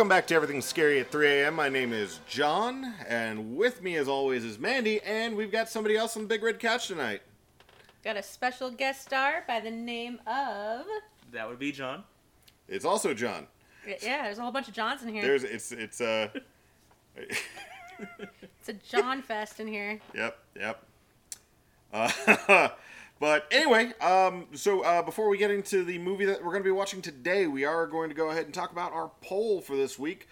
Welcome back to Everything Scary at 3 a.m. My name is John, and with me, as always, is Mandy, and we've got somebody else on the big red couch tonight. Got a special guest star by the name of. That would be John. It's also John. Yeah, there's a whole bunch of Johns in here. There's it's it's uh It's a John fest in here. yep yep. Uh, but anyway, um, so uh, before we get into the movie that we're going to be watching today, we are going to go ahead and talk about our poll for this week.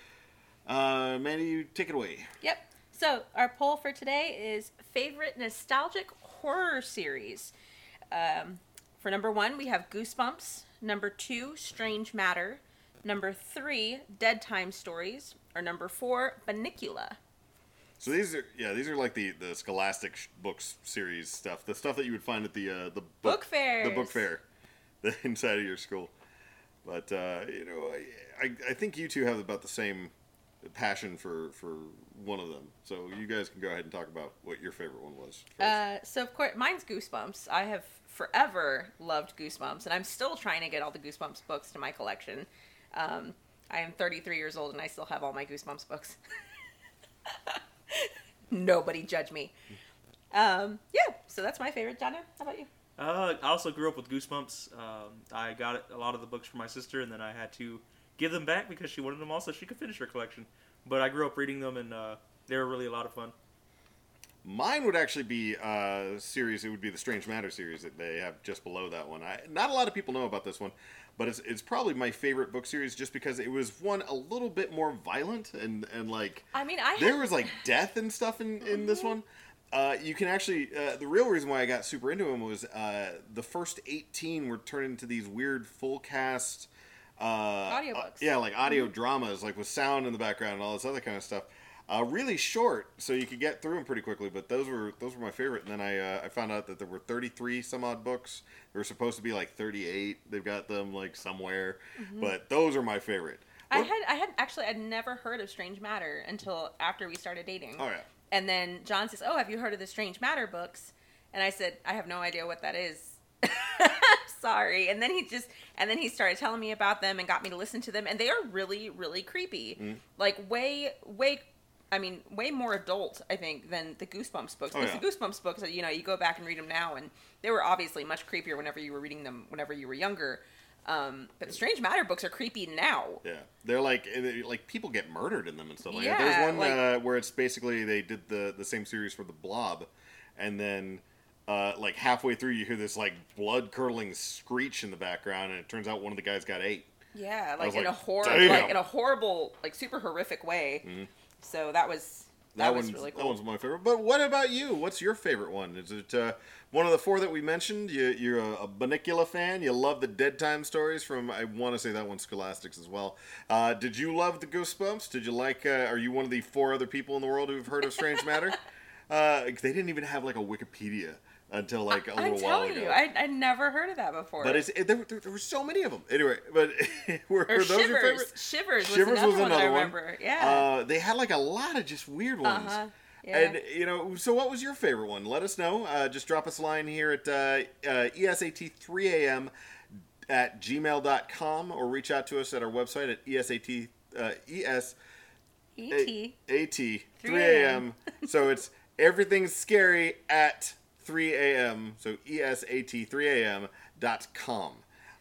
Uh, Mandy, you take it away. Yep. So our poll for today is favorite nostalgic horror series. Um, for number one, we have Goosebumps. Number two, Strange Matter. Number three, Dead Time Stories. Or number four, Bunnicula. So these are yeah these are like the the Scholastic sh- books series stuff, the stuff that you would find at the uh, the Book fair, the book fair, the inside of your school. But uh, you know, I, I I think you two have about the same passion for for one of them. So you guys can go ahead and talk about what your favorite one was. Uh, so of course, mine's Goosebumps. I have forever loved Goosebumps, and I'm still trying to get all the Goosebumps books to my collection. Um, I am 33 years old, and I still have all my Goosebumps books. Nobody judge me. Um, yeah, so that's my favorite. Donna, how about you? Uh, I also grew up with Goosebumps. Um, I got a lot of the books from my sister, and then I had to give them back because she wanted them all so she could finish her collection. But I grew up reading them, and uh, they were really a lot of fun. Mine would actually be a series. It would be the Strange Matter series that they have just below that one. I, not a lot of people know about this one, but it's it's probably my favorite book series just because it was one a little bit more violent and and like I mean, I there had- was like death and stuff in in this one. Uh, you can actually uh, the real reason why I got super into him was uh, the first eighteen were turned into these weird full cast uh, Audiobooks. yeah, like audio dramas, like with sound in the background and all this other kind of stuff. Uh, really short, so you could get through them pretty quickly. But those were those were my favorite. And then I uh, I found out that there were 33 some odd books. There were supposed to be like 38. They've got them like somewhere, but those are my favorite. I had I had actually I'd never heard of Strange Matter until after we started dating. Oh, yeah. And then John says, "Oh, have you heard of the Strange Matter books?" And I said, "I have no idea what that is." Sorry. And then he just and then he started telling me about them and got me to listen to them and they are really really creepy. Mm. Like way way I mean, way more adult, I think, than the Goosebumps books. Oh, yeah. the Goosebumps books, you know, you go back and read them now, and they were obviously much creepier whenever you were reading them, whenever you were younger. Um, but the Strange Matter books are creepy now. Yeah, they're like like people get murdered in them and stuff like that. There's one like- uh, where it's basically they did the the same series for the Blob, and then uh, like halfway through you hear this like blood curdling screech in the background, and it turns out one of the guys got ate. Yeah, like in like, a horror, Mm-hmm. like in a horrible, like super horrific way. So that was that, was one's really that cool. one's my favorite. But what about you? What's your favorite one? Is it uh, one of the four that we mentioned? You, you're a, a Bunnicula fan. You love the Dead Time stories from. I want to say that one Scholastics as well. Uh, did you love the Goosebumps? Did you like? Uh, are you one of the four other people in the world who've heard of Strange Matter? Uh, they didn't even have like a Wikipedia until like a I'm little while telling ago. you, I I never heard of that before. but it's it, there, there, there were so many of them. Anyway, but were, were those your Shivers. favorite? Shivers was Shivers another was one that I another one. remember. Yeah. Uh, they had like a lot of just weird ones. Uh-huh. Yeah. And you know, so what was your favorite one? Let us know. Uh, just drop us a line here at uh, uh, esat3am at gmail.com or reach out to us at our website at esat uh, es E.T. at 3 3 a.m. so it's everything's scary at 3 a.m. So esat 3 a.m. dot com.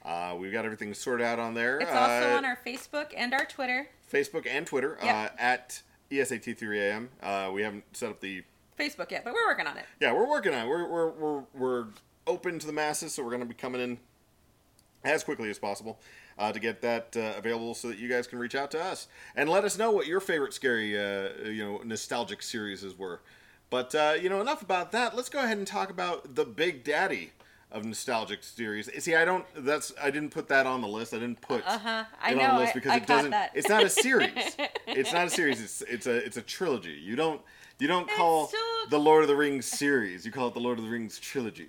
Uh, we've got everything sorted out on there. It's also Uh, on our Facebook and our Twitter. Facebook and Twitter Yep. uh, at ESAT3AM. Uh, we haven't set up the. Facebook yet, but we're working on it. Yeah, we're working on it. We're, we're, we're, we're open to the masses, so we're going to be coming in as quickly as possible uh, to get that uh, available so that you guys can reach out to us and let us know what your favorite scary, uh, you know, nostalgic series were. But, uh, you know, enough about that. Let's go ahead and talk about the Big Daddy of nostalgic series. See, I don't. That's I didn't put that on the list. I didn't put Uh-huh. I it know, on the list because I it doesn't. that. It's not a series. it's not a series. It's it's a it's a trilogy. You don't you don't call still- the Lord of the Rings series. You call it the Lord of the Rings trilogy.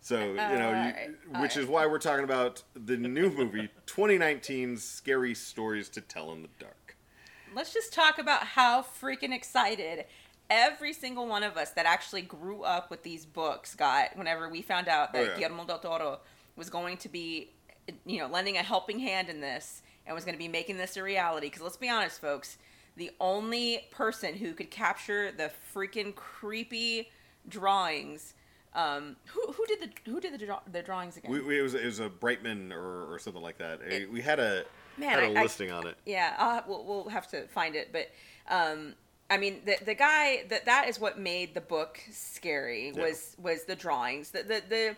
So you know, you, alright, which is why we're talking about the new movie 2019's Scary Stories to Tell in the Dark. Let's just talk about how freaking excited every single one of us that actually grew up with these books got whenever we found out that Oh, yeah. Guillermo del Toro was going to be, you know, lending a helping hand in this. and was going to be making this a reality. Because let's be honest, folks, the only person who could capture the freaking creepy drawings. Um, who, who did the who did the, draw, the drawings again? We, we, it was it was a Brightman or, or something like that. It- we had a Man, had a I- I- listing on it. Yeah, I'll, we'll, we'll have to find it. But um, I mean, the the guy that that is what made the book scary Yeah. was was the drawings. The the, the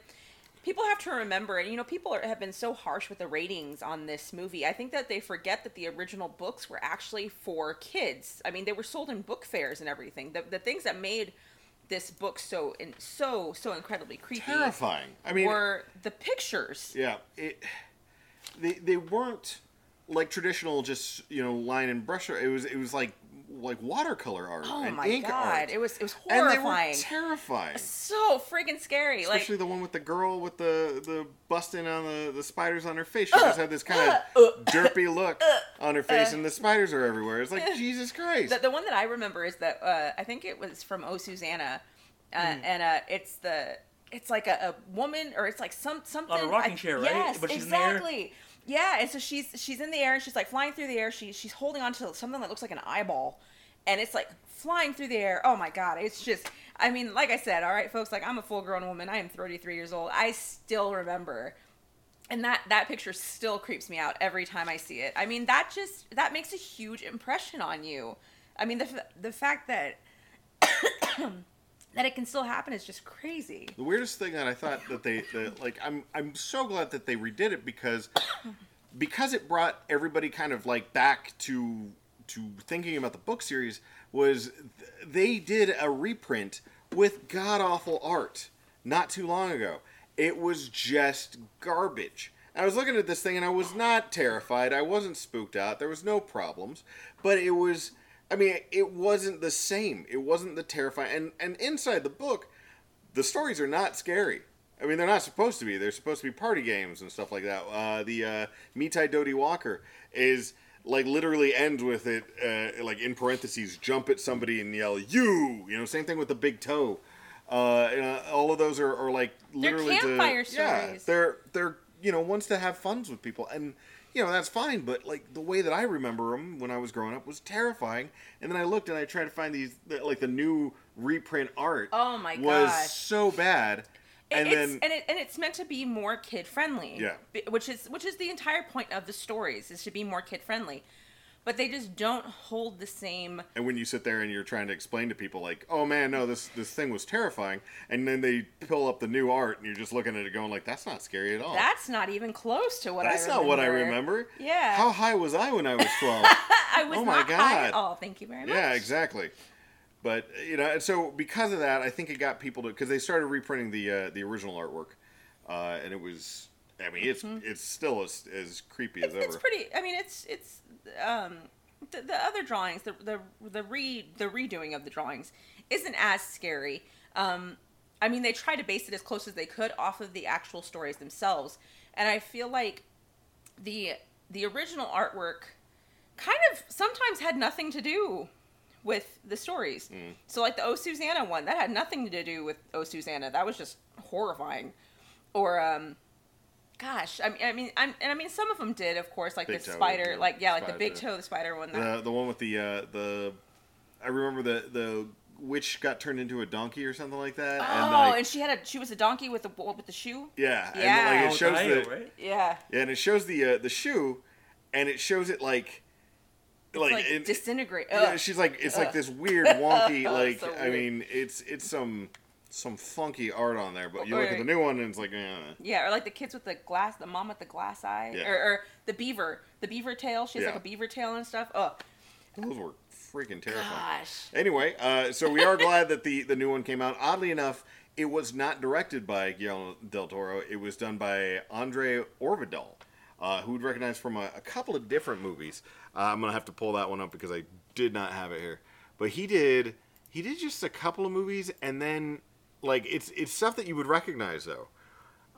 people have to remember, and you know, people are, have been so harsh with the ratings on this movie. I think that they forget that the original books were actually for kids. I mean, they were sold in book fairs and everything. The the things that made this book so in, so so incredibly creepy Terrifying. I mean, were the pictures. yeah, it, they they weren't like traditional, just you know, line and brush. It was it was like like watercolor art Oh and my ink god, art. it was it was horrifying, and they were terrifying. so friggin' scary. Especially like the one with the girl with the the busting on the, the spiders on her face. She just had this kind of derpy look on her face, and the spiders are everywhere. It's like Jesus Christ. the, the one that I remember is that uh, I think it was from Oh Susanna, uh, Hmm. and uh, it's the it's like a, a woman or it's like some something On a rocking I- chair, right? Yes, But she's in the air? exactly. Yeah, and so she's she's in the air and she's like flying through the air. She she's holding on to something that looks like an eyeball, and it's like flying through the air. Oh my god, it's just. I mean, like I said, all right, folks. Like I'm a full grown woman. I am 33 years old. I still remember and that that picture still creeps me out every time I see it. I mean, that just that makes a huge impression on you. I mean, the the fact that that it can still happen is just crazy. The weirdest thing that I thought that they that, like I'm I'm so glad that they redid it because because it brought everybody kind of like back to to thinking about the book series was th- they did a reprint with god awful art not too long ago. It was just garbage. I was looking at this thing and I was not terrified. I wasn't spooked out. There was no problems, but it was I mean, it wasn't the same. It wasn't the terrifying and and inside the book the stories are not scary. I mean, they're not supposed to be. They're supposed to be party games and stuff like that. Uh, the uh, Me Tie Dough-ty Walker is like literally ends with it uh, like in parentheses, jump at somebody and yell "you." You know, same thing with the big toe. Uh, you know, all of those are, are like literally they're campfire to, Yeah, they're they're you know ones to have funs with people and. You know that's fine, but like the way that I remember them when I was growing up was terrifying. And then I looked and I tried to find these like the new reprint art Oh my god was gosh. so bad. And it's, then and it and it's meant to be more kid friendly. Yeah. Which is which is the entire point of the stories is to be more kid friendly, but they just don't hold the same. and when you sit there and you're trying to explain to people like, "Oh man, no, this this thing was terrifying," and then they pull up the new art and you're just looking at it going like, "That's not scary at all." That's not even close to what That's I not what I remember. Yeah. How high was I when I was 12? I was Oh my not high at God. all. Thank you very much. yeah, exactly. But you know, and so because of that, I think it got people to because they started reprinting the uh, the original artwork, uh, and it was. I mean, it's it's still as, as creepy as Mm-hmm. Ever. it's pretty. I mean, it's it's um the, the other drawings, the the the re the redoing of the drawings isn't as scary. Um, I mean, they try to base it as close as they could off of the actual stories themselves, and I feel like the the original artwork kind of sometimes had nothing to do with the stories. So like the Oh Susanna one, that had nothing to do with Oh Susanna. That was just horrifying. Or um gosh, I mean I mean I'm, and I mean some of them did, of course, like Big the toe, spider, yeah, like yeah, like the big toe. toe, the spider one. That, the the one with the uh, the I remember the the witch got turned into a donkey or something like that. oh, and, and, she had a she was a donkey with the with the shoe. yeah, Yeah. and like Oh, it shows Io, the right? Yeah. yeah, and it shows the uh, the shoe, and it shows it like It's like, like, it- disintegrate. yeah, she's like it's like this weird wonky like So I mean it's it's some some funky art on there, but you look at the new one and it's like eh. Yeah, or like the kids with the glass, the mom with the glass eye, Yeah. or, or the beaver, the beaver tail. She has Yeah. like a beaver tail and stuff. Oh those were freaking terrifying. gosh. Anyway, uh, so we are glad that the the new one came out. Oddly enough, it was not directed by Guillermo del Toro. It was done by André Øvredal, uh, who would recognize from a, a couple of different movies. Uh, I'm gonna have to pull that one up because I did not have it here. But he did he did just a couple of movies, and then like it's it's stuff that you would recognize though.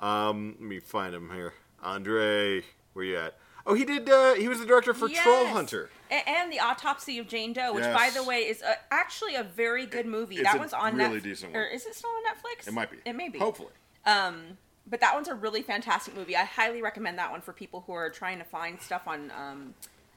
Um, let me find him here. Andre, where you at? Oh, he did. Uh, he was the director for Troll Hunter. A- And, the autopsy of Jane Doe, which by the way is a, actually a very good movie. It's that one's on really Netf- decent Or is it still on Netflix? It might be. It may be. Hopefully. Um, but that one's a really fantastic movie. I highly recommend that one for people who are trying to find stuff on um,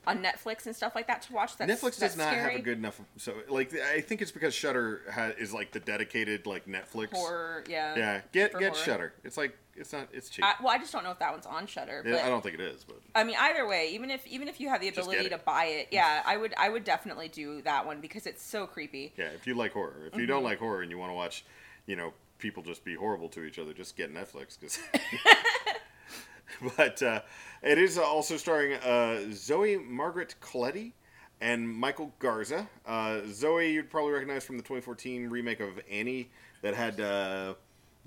on Netflix and stuff like that to watch. That's, Netflix that's does not scary. have a good enough. So like, I think it's because Shudder ha- is like the dedicated like Netflix. horror. Yeah. Yeah, get get horror. Shudder. It's like it's not. It's cheap. I, well, I just don't know if that one's on Shudder. But Yeah, I don't think it is, but I mean, either way, even if even if you have the ability to buy it, yeah, I would I would definitely do that one because it's so creepy. yeah, if you like horror, if you Mm-hmm. don't like horror and you want to watch, you know, people just be horrible to each other, just get Netflix because. but uh, it is also starring uh, Zoe Margaret Colletti and Michael Garza. Uh, Zoe, you'd probably recognize from the 2014 remake of Annie that had uh,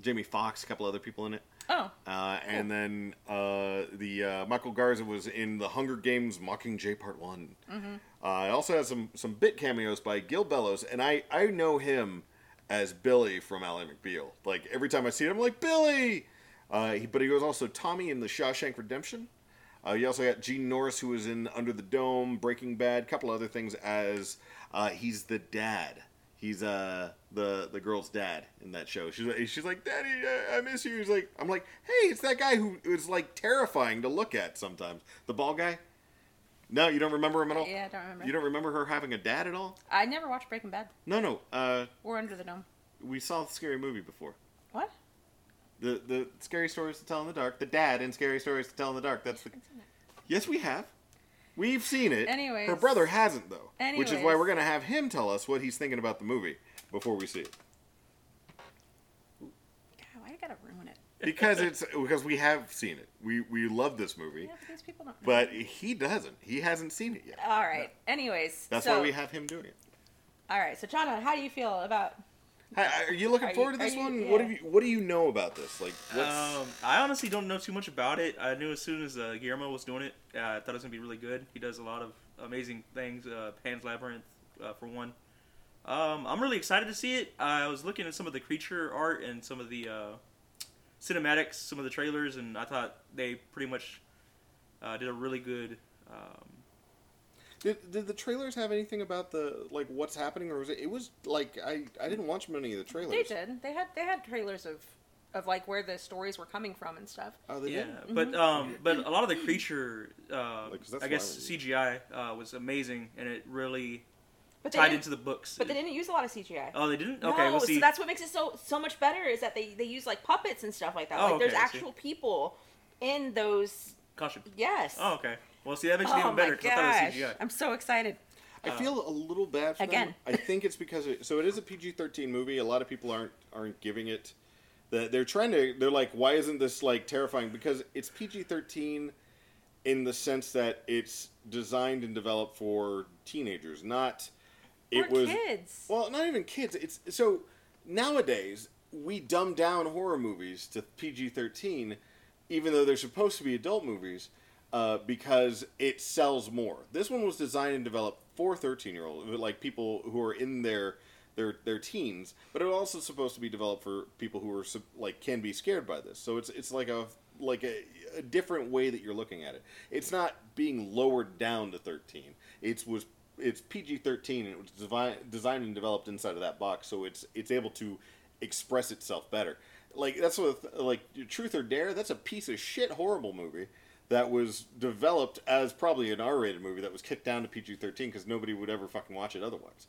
Jamie Foxx, a couple other people in it. Oh, Uh, and then uh, the uh, Michael Garza was in the Hunger Games Mockingjay Part One. Uh, it also has some some bit cameos by Gil Bellows, and I I know him as Billy from Ally McBeal. Like every time I see him, I'm like Billy. Uh, he, but he was also Tommy in the Shawshank Redemption. Uh, you also got Dean Norris, who was in Under the Dome, Breaking Bad, a couple other things as uh, he's the dad. He's uh the the girl's dad in that show. She's she's like, Daddy, I, I miss you. He's like, I'm like, hey, it's that guy who is like terrifying to look at sometimes. The ball guy. No, you don't remember him at all. yeah, I don't remember. You don't remember her having a dad at all? I never watched Breaking Bad No, no. Uh, or Under the Dome. we saw the scary movie before. The the scary stories to tell in the dark. The dad in scary stories to tell in the dark. That's the. Yes, we have. We've seen it. Anyways. her brother hasn't though, which is why we're gonna have him tell us what he's thinking about the movie before we see it. God, why you gotta ruin it? Because it's because we have seen it. We we love this movie, Yeah, but these people don't. but he doesn't. He hasn't seen it yet. all right. Anyways, That's so, why we have him doing it. All right, so Chana, how do you feel about? Hi, Are you looking Are you- forward to are this you- one? What yeah. have you What do you know about this? Like, what's Um, I honestly don't know too much about it. I knew as soon as uh, Guillermo was doing it, uh, I thought it was gonna be really good. He does a lot of amazing things. Uh, Pan's Labyrinth, uh, for one. Um, I'm really excited to see it. I was looking at some of the creature art and some of the uh, cinematics, some of the trailers, and I thought they pretty much uh, did a really good. Um, Did, did the trailers have anything about the like what's happening, or was it? It was like I I didn't watch many of the trailers. They did. They had they had trailers of of like where the stories were coming from and stuff. Oh, they yeah, did. but um, but a lot of the creature, uh, Like, 'cause that's I guess why CGI uh, was amazing, and it really But they tied didn't, into the books. but they didn't use a lot of CGI. Oh, they didn't. No, Okay, we'll see. so that's what makes it so so much better is that they they use like puppets and stuff like that. Oh, like there's okay, I see. actual people in those. Caution. Yes. Oh, okay. Well, see, that makes it Oh even my better because I thought it was gosh. CGI. I'm so excited. I feel a little bad for Again. them. I think it's because it, so it is a PG-13 movie. A lot of people aren't aren't giving it. That they're trying to. They're like, why isn't this like terrifying? Because it's PG-13 in the sense that it's designed and developed for teenagers, not. It We're was kids. well, not even kids. It's so nowadays we dumb down horror movies to PG-13, even though they're supposed to be adult movies, uh, because it sells more. This one was designed and developed for 13-year-olds, like people who are in their their their teens, but it was also supposed to be developed for people who are like can be scared by this. So it's it's like a like a, a different way that you're looking at it. It's not being lowered down to 13. It was it's PG-13 and it was devi- designed and developed inside of that box, so it's it's able to express itself better. Like that's what like Truth or Dare. That's a piece of shit horrible movie that was developed as probably an R-rated movie that was kicked down to PG-13 because nobody would ever fucking watch it otherwise.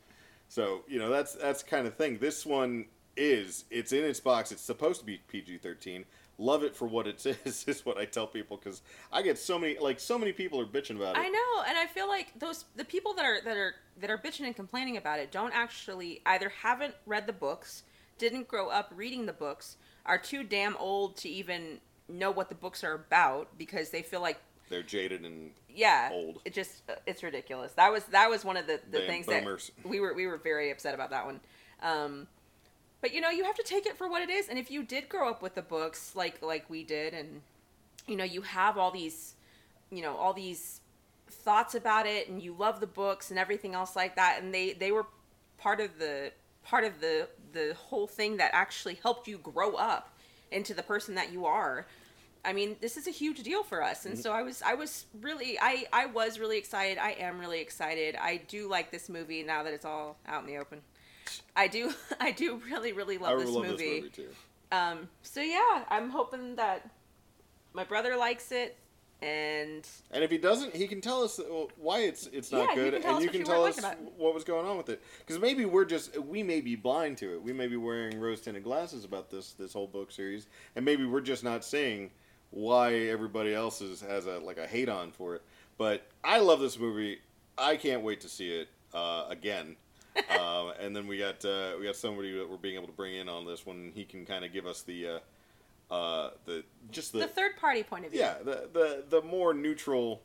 So you know that's that's kind of thing. This one is it's in its box. It's supposed to be PG-13. Love it for what it is. Is what I tell people because I get so many like so many people are bitching about it. I know, and I feel like those the people that are that are that are bitching and complaining about it don't actually either haven't read the books, didn't grow up reading the books, are too damn old to even know what the books are about because they feel like They're jaded and yeah, Old. it just uh, it's ridiculous. That was that was one of the, the Damn things boomers. that we were we were very upset about that one. Um, but you know, you have to take it for what it is. And if you did grow up with the books like like we did, and you know, you have all these, you know, all these thoughts about it, and you love the books and everything else like that, and they they were part of the part of the the whole thing that actually helped you grow up into the person that you are. I mean, this is a huge deal for us, and so I was, I was really, I, I was really excited. I am really excited. I do like this movie now that it's all out in the open. I do, I do really, really love this love movie. this movie too. Um, so yeah, I'm hoping that my brother likes it, and And if he doesn't, he can tell us uh, why it's it's not Yeah, you good, can tell and us you what can tell us liking about it. what was going on with it. Because maybe we're just we may be blind to it. We may be wearing rose tinted glasses about this this whole book series, and maybe we're just not seeing why everybody else is, has a like a hate on for it. But I love this movie. I can't wait to see it uh, again. um, and then we got uh, we got somebody that we're being able to bring in on this one. He can kind of give us the uh, uh, the just the, third party point of view. yeah, the the the more neutral.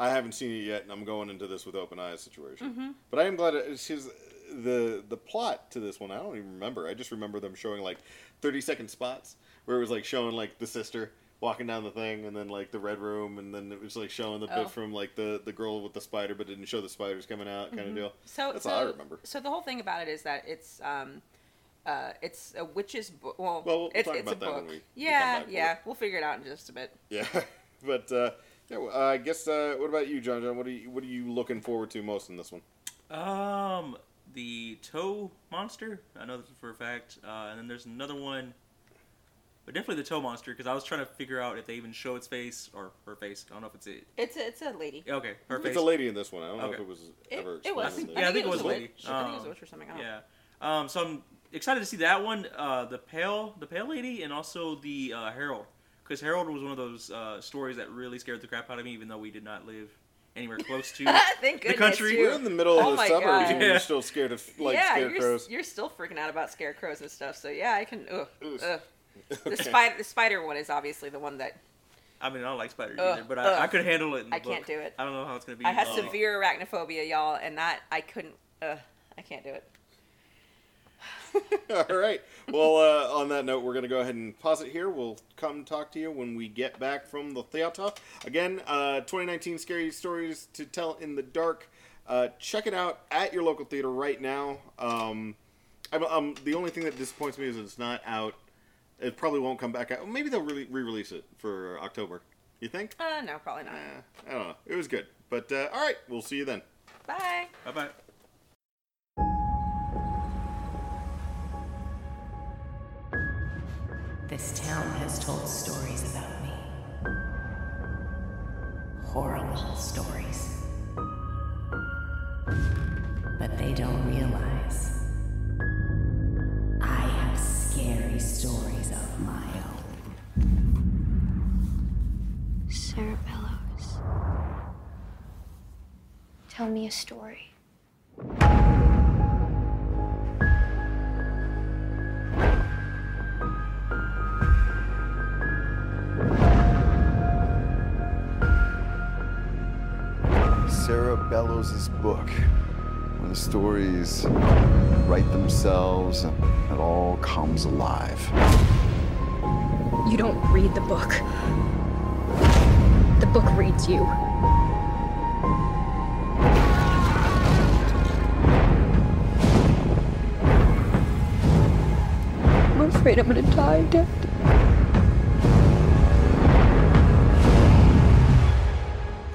I haven't seen it yet, and I'm going into this with open eyes situation. Mm-hmm. But I am glad it's his the the plot to this one. I don't even remember. I just remember them showing like 30 second spots where it was like showing like the sister walking down the thing, and then like the red room, and then it was like showing the Oh. bit from like the the girl with the spider, but didn't show the spiders coming out, kind of deal. So That's so, all I remember. So the whole thing about it is that it's um, uh, it's a witch's book. Well, Well, we'll it's, talk it's about a that book. when we- we come yeah, back yeah, we'll figure it out in just a bit. Yeah, but uh, yeah, well, I guess. Uh, what about you, John? John, what are you what are you looking forward to most in this one? Um, the toe monster. I know this for a fact. Uh, and then there's another one, but definitely the toe monster because I was trying to figure out if they even show its face or her face. I don't know if it's it. It's a, it's a lady. Okay, her face. It's a lady in this one. I don't know if Okay. it was It, ever it was. in the- Yeah, I think it was a a lady. witch. I think it was a Um, witch or something. I don't know. Yeah. Um, so I'm excited to see that one. Uh, the pale, the pale lady, and also the uh, Harold, because Harold was one of those uh, stories that really scared the crap out of me, even though we did not live anywhere close to. Thank goodness. country- too. We're in the middle Oh of the suburbs, and Yeah. you're still scared of like yeah, you're, scarecrows. you're still freaking out about scarecrows and stuff. So yeah, I can. Ugh, Ugh. ugh. The Okay. spider, the spider one is obviously the one that I mean, I don't like spiders Ugh, either, but. I, I could handle it. In the I can't book. do it. I don't know how it's gonna be. I had uh, severe arachnophobia, y'all, and that I couldn't. Ugh, I can't do it. All right. Well, uh, on that note, we're going to go ahead and pause it here. We'll come talk to you when we get back from the theater. Again, uh, 2019 Scary Stories to Tell in the Dark. Uh, check it out at your local theater right now. Um, I'm, um, the only thing that disappoints me is it's not out. It probably won't come back out. Maybe they'll re release it for October. You think? Uh, no, probably not. Eh, I don't know. It was good. But uh, all right, we'll see you then. Bye. Bye bye. This town has told stories about me. Horrible stories. But they don't realize I have scary stories of my own. Sarah Bellows. Tell me a story. Sarah Bellows' book. When the stories write themselves and it all comes alive. You don't read the book. The book reads you. I'm afraid I'm gonna die, Dad.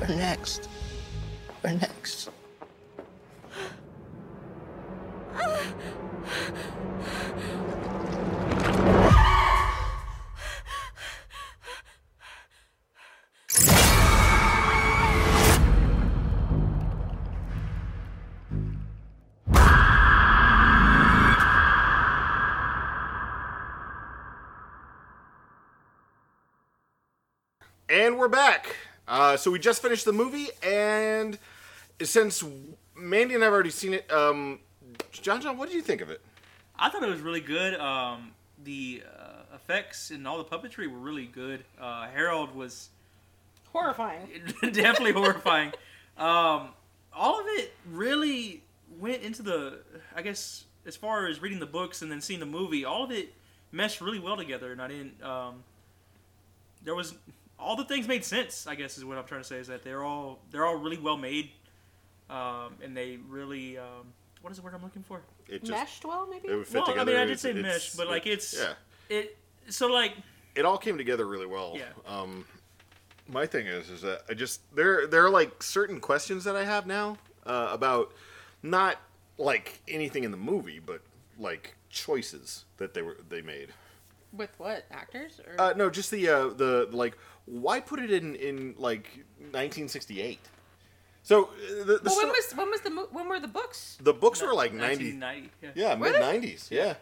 Next. Uh, so we just finished the movie, and since Mandy and I've already seen it, um, John, John, what did you think of it? I thought it was really good. Um, the uh, effects and all the puppetry were really good. Uh, Harold was Horrifying. definitely horrifying. Um, all of it really went into the, I guess, as far as reading the books and then seeing the movie, all of it meshed really well together, and I didn't. Um, there was all the things made sense. I guess is what I'm trying to say is that they're all they're all really well made, um, and they really um, what is the word I'm looking for? It just Meshed well, maybe. it would fit well, together. I mean, I did say mesh, but like it's yeah, it. So like it all came together really well. Yeah. Um, my thing is, is that I just there there are like certain questions that I have now uh, about not like anything in the movie, but like choices that they were they made. With what actors? Or... Uh, no, just the uh, the like. Why put it in in like 1968? So uh, the the, well, when sto- was when was the mo- when were the books? the books were like 90. 1990. Yeah. Yeah, mid 90s. Yeah,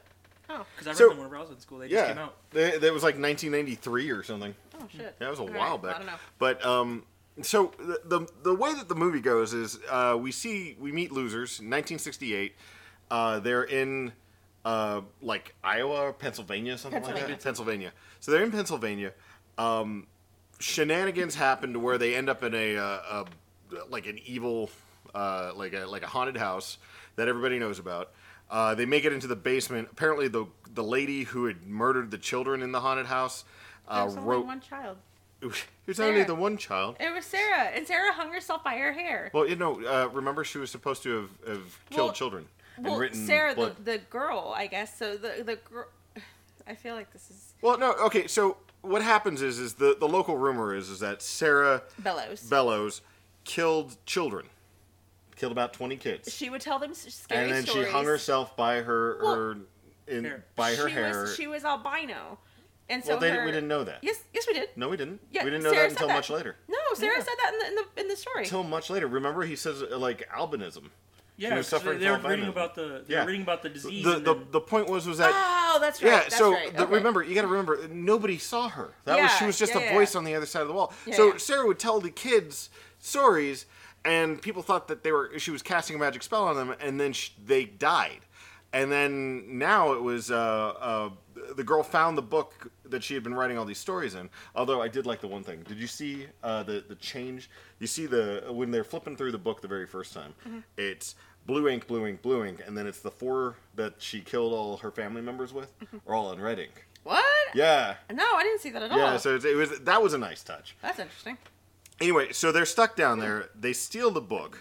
Oh, Because I read So- them whenever I was in school. They just came yeah. out. They- That was like 1993 or something. oh shit. Yeah, was a All while right, back. I don't know. But um, so the, the the way that the movie goes is uh, we see we meet losers. 1968. Uh, they're in uh, like Iowa or Pennsylvania, something like that. Pennsylvania. So they're in Pennsylvania. Um, shenanigans happen to where they end up in a, uh, a like an evil uh, like a like a haunted house that everybody knows about. Uh, they make it into the basement. Apparently, the the lady who had murdered the children in the haunted house uh, was only one child. It was only the one child. It was Sarah, and Sarah hung herself by her hair. Well, you know, uh, remember she was supposed to have, have killed Well- children well, written Sarah, the, the girl, I guess. So the the girl. I feel like this is Well, no, okay. So what happens is, is the, the local rumor is, is that Sarah Bellows. Bellows killed children, killed about twenty kids, she would tell them s- scary and then stories. she hung herself by her Well, her in Hair. by her she hair. Was, she was albino, and so well, they, her, we didn't know that. Yes, yes, we did. No, we didn't. Yeah, we didn't know Sarah that until that. much later. No, Sarah said that in the in the, in the story. Until much later. Remember, he says uh, like albinism. Yeah, was 'cause suffering they, they were from reading about the they Yeah. were reading about the disease. The the, then- the point was was that oh, that's right. Yeah, that's so right. the, okay. remember, you got to remember, nobody saw her. That was she was just yeah, a yeah. voice on the other side of the wall. Yeah, so yeah. Sarah would tell the kids stories, and people thought that they were she was casting a magic spell on them, and then sh- they died. And then now it was uh, uh, the girl found the book that she had been writing all these stories in. Although I did like the one thing. Did you see uh, the the change? You see the when they're flipping through the book the very first time, Mm-hmm. it's blue ink, blue ink, blue ink, and then it's the four that she killed all her family members with, are all in red ink. what? Yeah, No, I didn't see that at all. yeah. So it, was that was a nice touch. that's interesting. Anyway, so they're stuck down there. They steal the book.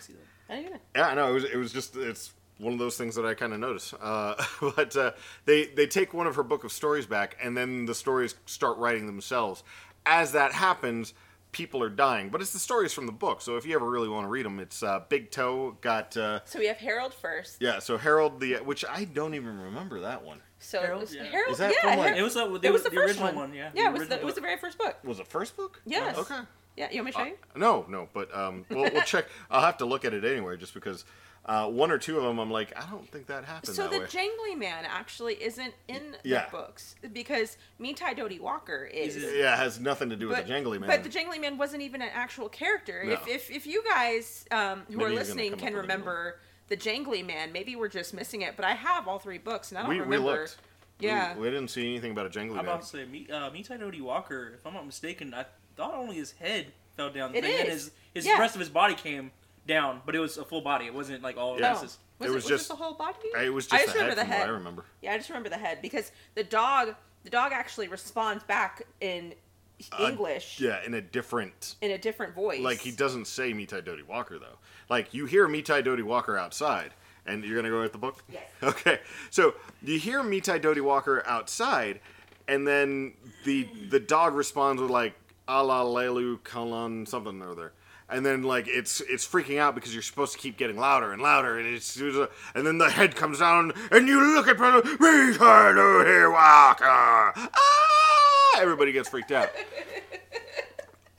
I didn't. Yeah, I know. It was, it was just it's one of those things that I kind of noticed. Uh, but uh, they they take one of her book of stories back, and then the stories start writing themselves. As that happens, people are dying. But it's the stories from the book. So if you ever really want to read them, it's uh, Big Toe got uh, So we have Harold first. yeah. So Harold the which I don't even remember that one. So Harold? it was Yeah. Harold. Is that yeah, from, like- it was the, it was the, first original one. one. Yeah, Yeah, the it was the, it was the very first book. Was it first book? Yes. Okay. Yeah, you want me to show you? No, no, but um, we'll, we'll check. I'll have to look at it anyway, just because uh, one or two of them, I'm like, I don't think that happened So that the way. Jangly Man actually isn't in Yeah. the books because Me Tie Dough-ty Walker is. Is yeah, it has nothing to do with the Jangly Man. but the Jangly Man wasn't even an actual character. No. If, if if you guys um, who Maybe are listening can up with a new remember the Jangly Man, maybe we're just missing it. But I have all three books and I don't we, we remember. looked. We- Yeah. We, didn't see anything about a Jangly Man. I'm about to say, Me, uh, Me Tie Dough-ty Walker. If I'm not mistaken, I thought only his head fell down. It thing, and is. his his Yeah. rest of his body came down, but it was a full body. It wasn't like all Yeah. No. pieces. Was It it, was was just- just the whole body? It was just, I just, just the remember head the head. I remember. Yeah, I just remember the head because the dog the dog actually responds back in uh, English Yeah, in a different. in a different voice. Like he doesn't say Me Tie Dough-ty Walker though. Like you hear Me Tie Dough-ty Walker outside, and you're gonna go with the book. Yes. Okay, so you hear Me Tie Dough-ty Walker outside, and then the the dog responds with like "ala lelu kalan" something or other. And then like it's it's freaking out because you're supposed to keep getting louder and louder, and it's and then the head comes down, and you look at brother Me Tie Dough-ty Walker. Ah! Everybody gets freaked out.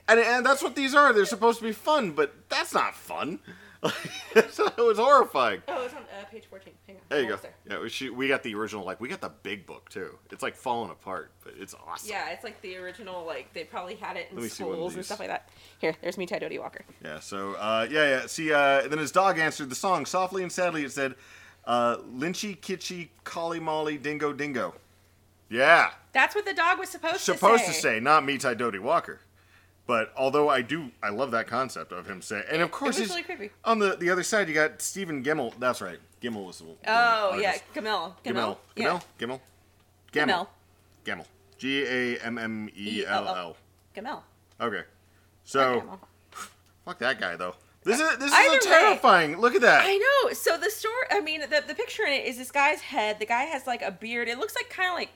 And, and that's what these are. They're supposed to be fun, but that's not fun. it was horrifying. Oh, it's on uh, page 14. Hang on. There you go. Almost Yeah, we, she, we got the original. Like we got the big book too. It's like falling apart, but it's awesome. Yeah, it's like the original, like, they probably had it in Let me see one of schools and stuff like that. Here, there's Me Tie Dough-ty Walker. Yeah. So uh, yeah, yeah. See, uh, then his dog answered the song softly and sadly. It said, uh, "Lynchy kitchy collie molly dingo dingo." Yeah, That's what the dog was supposed, supposed to say. Supposed to say. not Me Tie Dough-ty Walker. But although I do, I love that concept of him saying, and of course, he's- really creepy. on the the other side, you got Stephen Gimmel. That's right, Gimmel was the one. Oh, yeah. Gammell. Gimmel, Yeah. Gimmel, Gimmel, Gammell. Gimmel, G A M M E L L. Gammell. Okay, so fuck that guy though. This is this is Either way. terrifying. Look at that. I know. So the story, I mean, the, the picture in it is this guy's head. The guy has like a beard. It looks like kind of like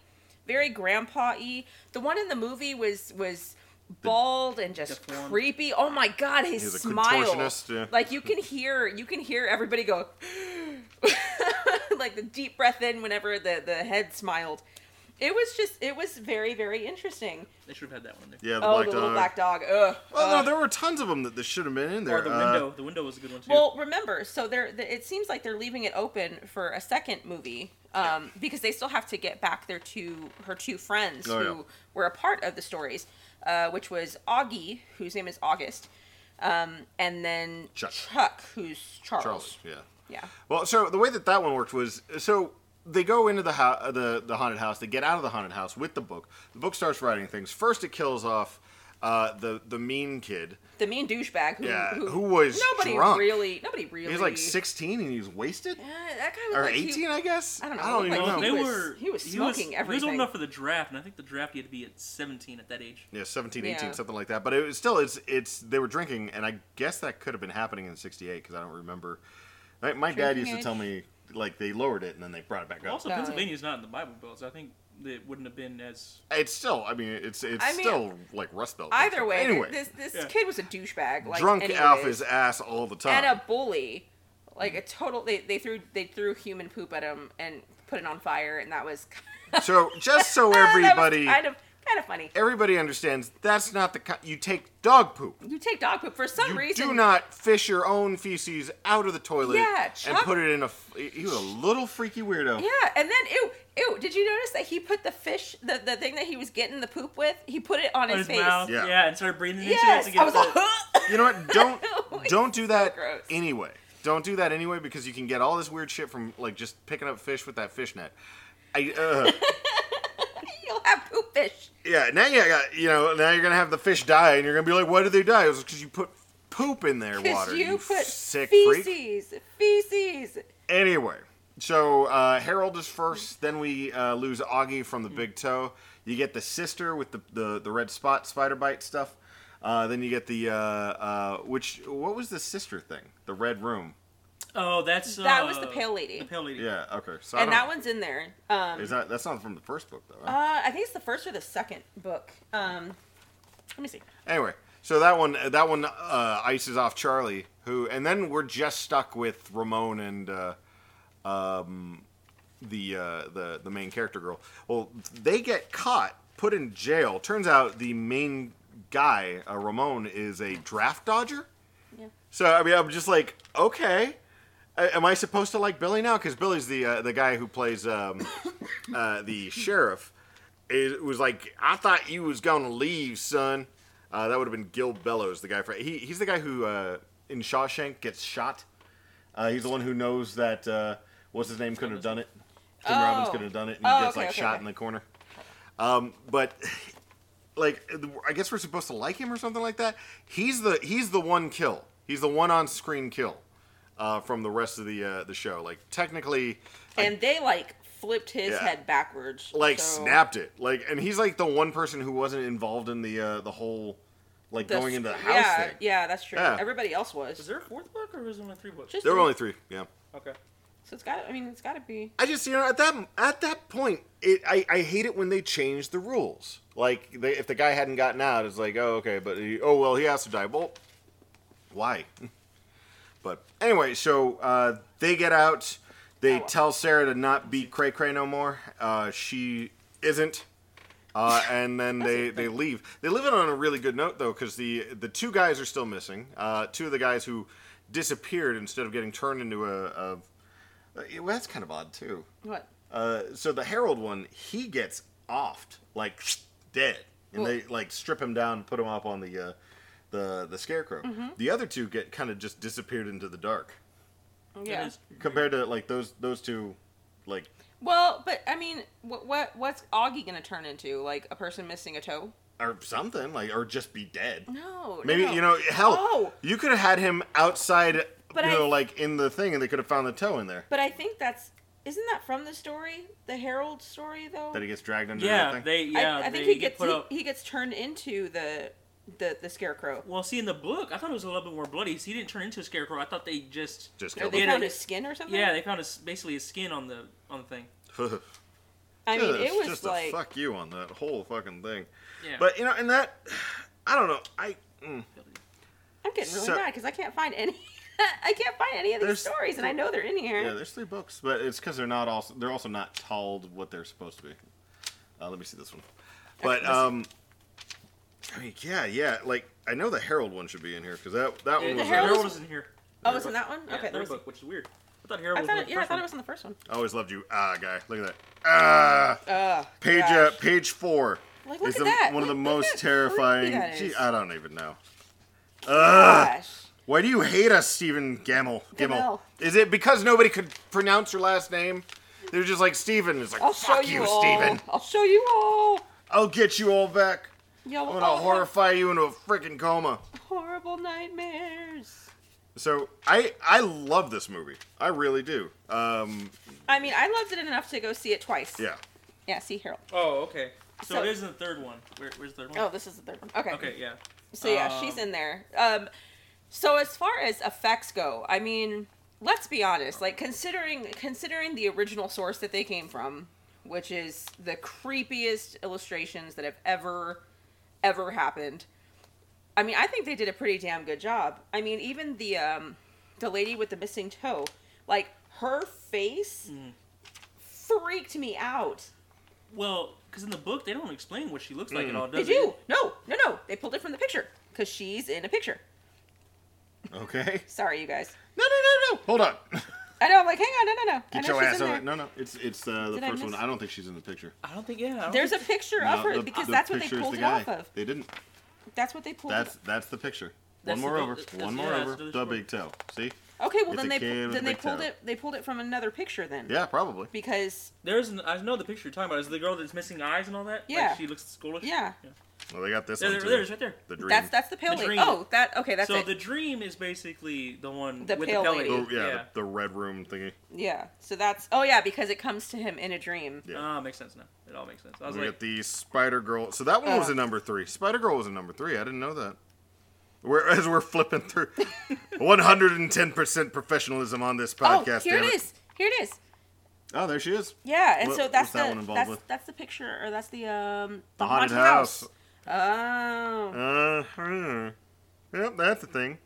very grandpa-y. The one in the movie was was bald and just Deformed. creepy. Oh my god, his He's smile. contortionist, yeah. Like you can hear you can hear everybody go like the deep breath in whenever the the head smiled. it was just it was very very interesting. They should have had that one there. Yeah, the oh, black the dog. little black dog. Ugh. Well, Ugh. no, there were tons of them that, that should have been in there. Or the Uh, window. The window was a good one too. Well, remember, so they're the, it seems like they're leaving it open for a second movie um, because they still have to get back their two her two friends Oh, who yeah. were a part of the stories, uh, which was Augie, whose name is August, um, and then Chuck. who's Charles. Charles, yeah. Yeah. Well, so the way that that one worked was so they go into the ho- the the haunted house. They get out of the haunted house with the book. The book starts writing things. First, it kills off uh, the the mean kid. The mean douchebag who, Yeah, who, who was nobody drunk. really nobody really He was like 16 and he was wasted, Yeah, that guy was or like, he- 18, I guess. I don't know, I don't like know. he they was- were. he was smoking He was everything. old enough for the draft, and I think the draft he had to be at 17 at that age. Yeah, 17, 18, Yeah. something like that. But it was still, it's it's they were drinking, and I guess that could have been happening in '68 because I don't remember. My, my dad Drinking used to tell me like they lowered it and then they brought it back up. Also, No. Pennsylvania's not in the Bible Belt, so I think it wouldn't have been as. It's still, I mean, it's it's I mean, still like Rust Belt. Either way, anyway, this this Yeah. kid was a douchebag. Like, drunk anyways. off his ass all the time. and a bully, like a total. They, they threw they threw human poop at him and put it on fire, and that was. so just so everybody kind of kind of funny. everybody understands, that's not the kind you take dog poop. You take dog poop for some You reason. do not fish your own feces out of the toilet Yeah, and put it in a. He was a little freaky weirdo. Yeah, and then ew ew. Did you notice that he put the fish the, the thing that he was getting the poop with? He put it on, On his, his face. mouth, Yeah. yeah. and started breathing into it to get I was the, like, You know what? Don't don't do that gross. anyway. Don't do that anyway because you can get all this weird shit from like just picking up fish with that fish net. I, uh, You'll have poop fish. yeah, now you got you know now you're gonna have the fish die and you're gonna be like, why did they die? It was because you put poop in their water. you, put sick freak. feces, feces. Anyway, so uh, Harold is first. Then we uh, lose Augie from the big toe. You get the sister with the the, the red spot spider bite stuff. Uh, then you get the uh, uh, which what was the sister thing? The red room. Oh, that's. That uh, was the pale lady. The pale lady. Yeah. Okay. So and that one's in there. Um, is that that's not from the first book though. huh? uh, I think it's the first or the second book. Um, let me see. Anyway, so that one that one uh, ices off Charlie, who, and then we're just stuck with Ramon and uh, um, the uh, the the main character girl. Well, they get caught, put in jail. Turns out the main guy, uh, Ramon, is a draft dodger. Yeah. So I mean, I'm just like, okay. Am I supposed to like Billy now? Because Billy's the uh, the guy who plays um, uh, the sheriff. It was like I thought you was gonna leave, son. Uh, that would have been Gil Bellows, the guy. For, he, he's the guy who uh, in Shawshank gets shot. Uh, he's the one who knows that uh, what's his name couldn't have done it. Tim Oh. Robbins couldn't have done it, and he Oh, gets okay, like okay, shot okay. in the corner. Um, but like, I guess we're supposed to like him or something like that. He's the he's the one kill. He's the one on screen kill uh, from the rest of the uh, the show. Like technically, And they like flipped his Yeah. head backwards. like so- snapped it. Like, and he's like the one person who wasn't involved in the uh, the whole like The going into the house yeah, thing. Yeah, that's true. Yeah. Everybody else was. Is there a fourth book or is there only three books? Just There were only three. Yeah. Okay. So it's got. I mean, it's got to be. I just you know at that at that point it I, I hate it when they change the rules. Like they, if the guy hadn't gotten out, it's like oh okay, but he, oh well he has to die. Well, why? But anyway, so uh, they get out. They Oh, well. tell Sarah to not beat Cray Cray no more. Uh, she isn't. Uh, and then they, they leave. They leave it on a really good note though, because the the two guys are still missing. Uh, two of the guys who disappeared instead of getting turned into a, a well, that's kind of odd too. What? Uh, so the Harold one, he gets offed like dead, and they like strip him down, and put him up on the uh, the the scarecrow. Mm-hmm. The other two get kind of just disappeared into the dark. Yeah. That is- Compared to like those those two, like Well, but I mean, what what what's Augie gonna turn into? Like a person missing a toe? or something like or just be dead. No. Maybe no. you know hell. Oh. You could have had him outside, But you I- know, like in the thing, and they could have found the toe in there. But I think that's isn't that from the story, the Harold story though? That he gets dragged under. Yeah, that thing? they yeah I, I think they he get gets he, up. he gets turned into the the the scarecrow. Well, see, in the book, I thought it was a little bit more bloody. He didn't turn into a scarecrow. I thought they just just Or killed they him. Found his skin or something. yeah they found his basically his skin on the on the thing. I mean, Just- it was just like a fuck you on that whole fucking thing. Yeah. But you know, and that I don't know. I mm, I'm getting really So- mad because I can't find any. I can't find any of these stories, and I know they're in here. yeah, there's three books, but it's because they're not also they're also not told what they're supposed to be. Uh, let me see this one. But um, I mean, yeah, yeah. Like I know the Harold one should be in here because that that Yeah, one the was. Harold Harold is in here. Oh, it's in that one. Yeah, Okay, third let me see. book, which is weird. I thought Harold I was thought in it, the yeah, I first thought one. it was in the first one. I always loved you, ah, guy. Look at that. Ah, Uh, page uh, gosh. page four. Like, look is at the, that. one of the Look- look most how creepy terrifying. that Gee, is. I don't even know. Ugh. Gosh. Why do you hate us, Stephen Gammell? Gimmel? Gammell. Is it because nobody could pronounce your last name? They're just like Steven. It's like I'll show fuck you, you, all. Steven. I'll show you all. I'll get you all back. Y'all I'm gonna all have horrify you into a freaking coma. horrible nightmares. So I I love this movie. I really do. Um, I mean, I loved it enough to go see it twice. yeah. Yeah, see Harold. Oh, okay. So, So- it is in the third one. Where, where's the third one? Oh, this is the third one. Okay. Okay, yeah. So yeah, Um, she's in there. Um, so as far as effects go, I mean, let's be honest. Like considering considering the original source that they came from, which is the creepiest illustrations that have ever ever happened. I mean, I think they did a pretty damn good job. I mean, even the um, the lady with the missing toe, like her face, Mm. freaked me out. Well, because in the book they don't explain what she looks like at Mm. all, They do. it? No, no, no. They pulled it from the picture because she's in a picture. Okay. Sorry, you guys. No, no, no, no. Hold on. I know. I'm like, hang on, no, no, no. I Get know your she's ass in over. there. No, no. It's it's uh, the Did I first one. I don't think she's in the picture. I don't think. Yeah. I don't There's a think- picture of No, her the- because the that's what they picture is pulled the it guy. off of. They didn't. That's what they pulled. That's it. that's the picture. That's one more go- over. that's- One yeah, more that's over. the The big toe. See? Okay, well It's then a they kid with then they big pulled toe. it they pulled it from another picture then. Yeah, probably. Because There's. An, I know the picture you're talking about. Is the girl that's missing eyes and all that? Yeah. Like she looks schoolish. yeah, Well, they got this There, one there, too. there it is, right there. The dream. that's that's the pale The lady. dream. Oh, that okay, that's so it. the dream is basically the one The with pale the pale lady. lady. Oh, yeah, The, the red room thingy. yeah, so that's oh yeah because it comes to him in a dream. Yeah. Ah, makes sense now. It all makes sense. I was we like, got the Spider Girl. So that one was Uh. a number three. Spider Girl was a number three. I didn't know that. We're, as we're flipping through, 110% professionalism on this podcast. Oh, podcast. here it damn is. Here it is. Oh, there she is. Yeah, and What- so that's what's that the one involved that's with? that's the picture or that's the um The haunted house. Oh. Uh huh. Yep, that's the thing.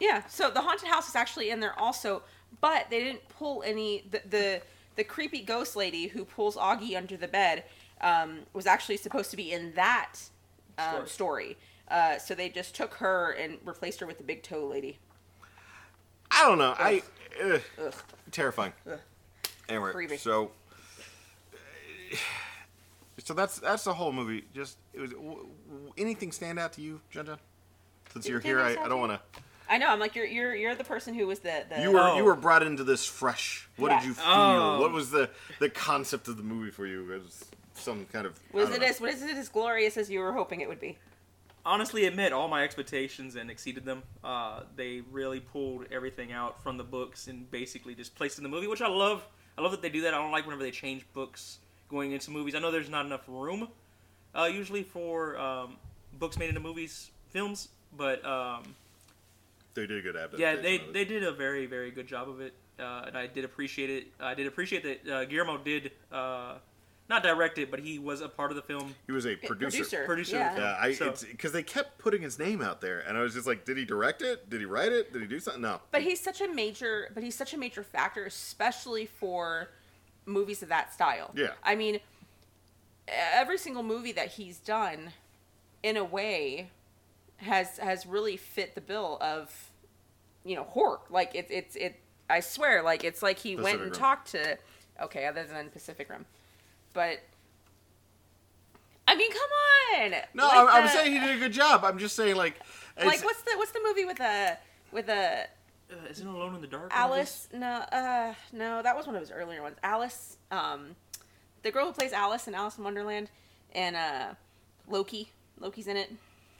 Yeah, so the haunted house is actually in there also, but they didn't pull any. The the, the creepy ghost lady who pulls Augie under the bed um, was actually supposed to be in that um, Story. story. Uh, so they just took her and replaced her with the big toe lady. I don't know. I ugh, Ugh. terrifying. Ugh. Anyway, Creepy. so so that's that's the whole movie. Just it was w- w- anything stand out to you, Junta? Since you're here, I, I don't want to. I know. I'm like you're you're you're the person who was the the. You were Oh. you were brought into this fresh. What did you feel? Oh. What was the the concept of the movie for you? It was some kind of I was it know. as was it as glorious as you were hoping it would be? honestly, admit all my expectations and exceeded them. Uh, they really pulled everything out from the books and basically just placed in the movie, which I love. I love that they do that. I don't like whenever they change books going into movies. I know there's not enough room uh, usually for um, books made into movies, films, but um, they did a good adaptation. yeah, they of it. they did a very very good job of it, uh, and I did appreciate it. I did appreciate that uh, Guillermo did uh, not direct it, but he was a part of the film. He was a producer. Producer. Producer. Yeah. Yeah, So- because they kept putting his name out there, and I was just like, did he direct it? Did he write it? Did he do something? No. But he's such a major, but he's such a major factor, especially for movies of that style. Yeah. I mean, every single movie that he's done, in a way, has has really fit the bill of, you know, horror. Like it's it's it. I swear, like it's like he went and Rim. talked to, okay, other than Pacific Rim, but. I mean, come on. No, Like I'm, I'm saying he did a good job. I'm just saying, like, Like what's the what's the movie with a with a Uh, isn't Alone in the Dark? Alice, no, uh, no, that was one of his earlier ones. Alice, um, the girl who plays Alice in Alice in Wonderland, and uh, Loki, Loki's in it.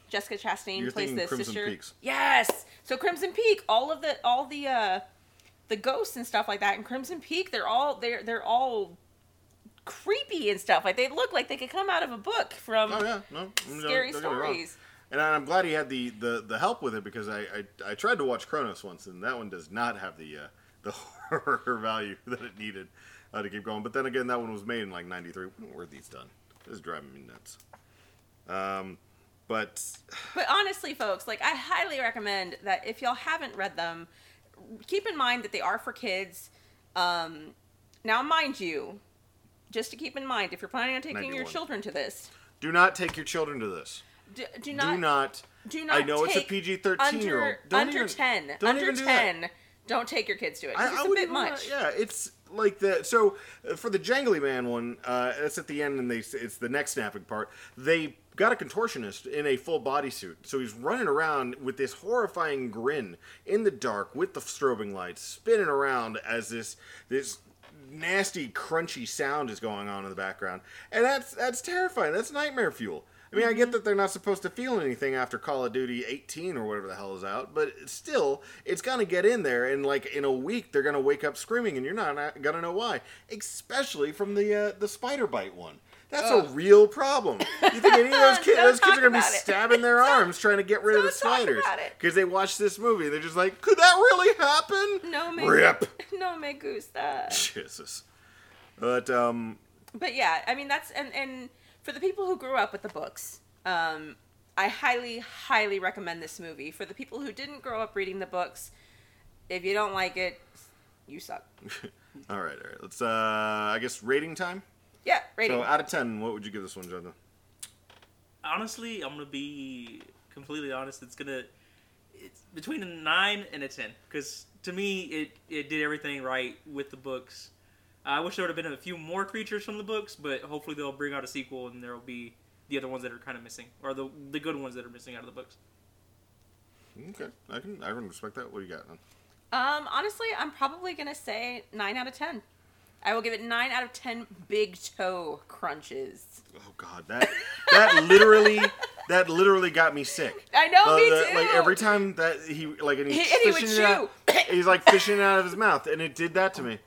Jessica Chastain You're plays the Crimson sister. Peaks. Yes, so Crimson Peak, all of the, all the, uh, the ghosts and stuff like that in Crimson Peak, they're all they're they're all creepy and stuff. Like they look like they could come out of a book from Oh yeah, no, scary don't wrong. stories. And I'm glad he had the, the, the help with it because I, I I tried to watch Cronos once, and that one does not have the uh, the horror value that it needed uh, to keep going. But then again, that one was made in like '93. When were these done? This is driving me nuts. Um, but But honestly, folks, like I highly recommend that if y'all haven't read them, keep in mind that they are for kids. Um, now, mind you, just to keep in mind, if you're planning on taking your children to this, Do not take your children to this. Do, do not do not. do not I know it's a PG thirteen year old. Don't under even, 10 Don't under even do that. 10 don't take your kids to it. I, it's I a bit much yeah, it's like the so uh, for the Jangly Man one. Uh, that's at the end, and they it's the neck snapping part. They got a contortionist in a full bodysuit, so he's running around with this horrifying grin in the dark with the strobing lights, spinning around as this this nasty crunchy sound is going on in the background, and that's that's terrifying. That's nightmare fuel. I mean, I get that they're not supposed to feel anything after Call of Duty 18 or whatever the hell is out, but still, it's gonna get in there, and like in a week, they're gonna wake up screaming, and you're not, gonna know why. Especially from the uh, the spider bite one. That's a real problem. You think any of those kids, those kids are gonna be it. stabbing their arms trying to get rid of the spiders because they watched this movie. They're just like, could that really happen? no me Rip. no me gusta Jesus. But um, but yeah i mean that's and and for the people who grew up with the books um i highly highly recommend this movie for the people who didn't grow up reading the books if you don't like it you suck all right, all right. Let's uh, I guess rating time. yeah rating So out of ten, what would you give this one, Jonathan? Honestly, I'm gonna be completely honest. It's gonna it's between a nine and a ten because to me it it did everything right with the books. I wish there would have been a few more creatures from the books, but hopefully they'll bring out a sequel and there will be the other ones that are kind of missing or the the good ones that are missing out of the books. Okay, I can I can respect that. What do you got? Then? Um, honestly, I'm probably gonna say nine out of ten. I will give it nine out of ten big toe crunches. Oh God, that that literally that literally got me sick. I know, Uh, me the- too. Like every time that he like and he's He- and he would fishing it out, he's like fishing it out of his mouth, and it did that to me.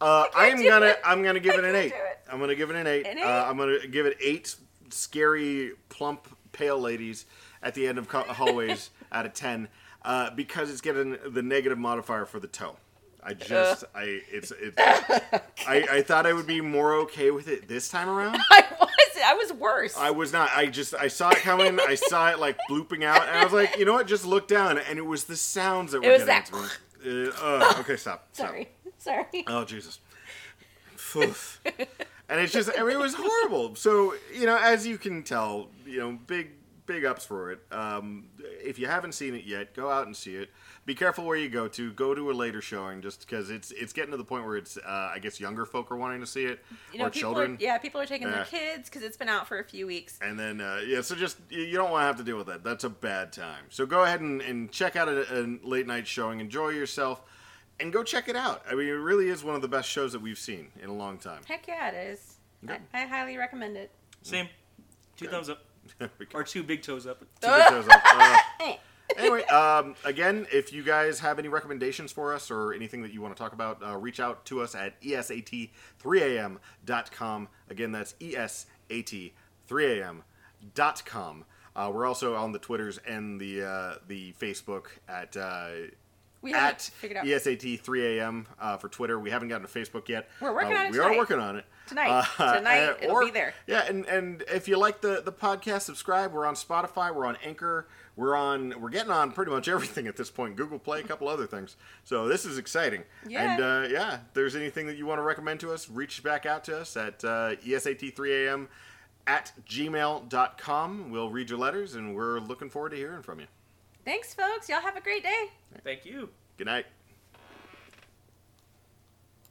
Uh, I'm gonna it. I'm gonna give it an eight. it. I'm gonna give it an eight. An Uh. I'm gonna give it eight scary plump pale ladies at the end of hallways out of ten uh, because it's getting the negative modifier for the toe. I just I it's it's I, I thought I would be more okay with it this time around. I was I was worse. I was not. I just I saw it coming. I saw it like blooping out, and I was like, you know what? Just look down, and it was the sounds that were was getting that- to me. Uh, uh, okay, stop. stop. sorry. Oh Jesus. And it's just I mean it was horrible. So you know, as you can tell, you know, big big ups for it. Um, if you haven't seen it yet, go out and see it. Be careful where you go to. Go to a later showing, just because it's it's getting to the point where it's uh, I guess younger folk are wanting to see it You know, or children. are yeah, people are taking Yeah. their kids because it's been out for a few weeks. And then, uh, yeah, so just, you you don't want to have to deal with that. That's a bad time. So go ahead and, and check out a, a late night showing, enjoy yourself, and go check it out. I mean, it really is one of the best shows that we've seen in a long time. Heck yeah, it is. Okay. I, I highly recommend it. Same, two thumbs up or two big toes up. Two big toes up. Uh, anyway, um, again, if you guys have any recommendations for us or anything that you want to talk about, uh, reach out to us at E esat3am.com. Again, that's E esat3am.com. Uh, we're also on the Twitters and the uh, the Facebook at uh, We at figured out ESAT3AM uh, for Twitter. We haven't gotten to Facebook yet. We're working Uh, on it We are working on it. Tonight. Tonight, it'll be there. Yeah, and, and if you like the, the podcast, subscribe. We're on Spotify. We're on Anchor. We're on. We're getting on pretty much everything at this point. Google Play, a couple other things. So this is exciting. Yeah. And uh, yeah, if there's anything that you want to recommend to us, reach back out to us at uh, ESAT3AM at gmail.com. We'll read your letters, and we're looking forward to hearing from you. Thanks, folks. Y'all have a great day. Thank you. Good night.